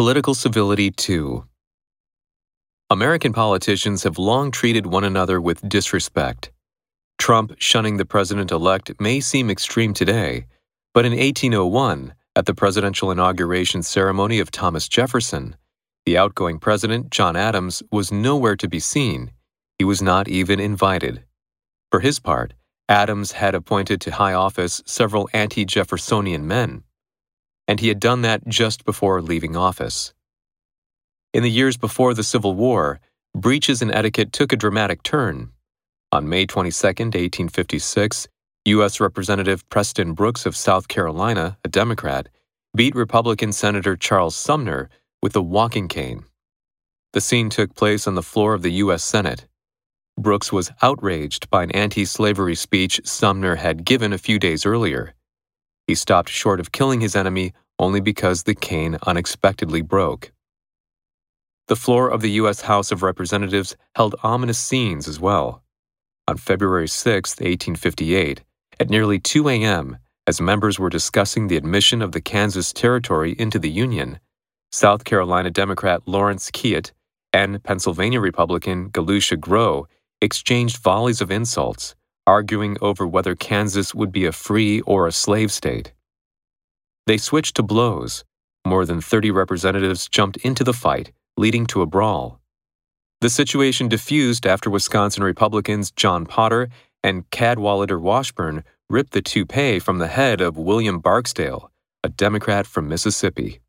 Political Civility 2 American politicians have long treated one another with disrespect. Trump shunning the president elect may seem extreme today, but in 1801, at the presidential inauguration ceremony of Thomas Jefferson, the outgoing president, John Adams, was nowhere to be seen. He was not even invited. For his part, Adams had appointed to high office several anti Jeffersonian men, and he had done that just before leaving office. In the years before the Civil War, breaches in etiquette took a dramatic turn. On May 22, 1856, U.S. Representative Preston Brooks of South Carolina, a Democrat, beat Republican Senator Charles Sumner with a walking cane. The scene took place on the floor of the U.S. Senate. Brooks was outraged by an anti slavery speech Sumner had given a few days earlier. He stopped short of killing his enemy only because the cane unexpectedly broke. The floor of the U.S. House of Representatives held ominous scenes as well. On February 6, 1858, at nearly 2 a.m., as members were discussing the admission of the Kansas Territory into the Union, South Carolina Democrat Lawrence Keitt and Pennsylvania Republican Galusha Grow exchanged volleys of insults, arguing over whether Kansas would be a free or a slave state. They switched to blows. More than 30 representatives jumped into the fight, leading to a brawl. The situation diffused after Wisconsin Republicans John Potter and Cadwallader Washburn ripped the toupee from the head of William Barksdale, a Democrat from Mississippi.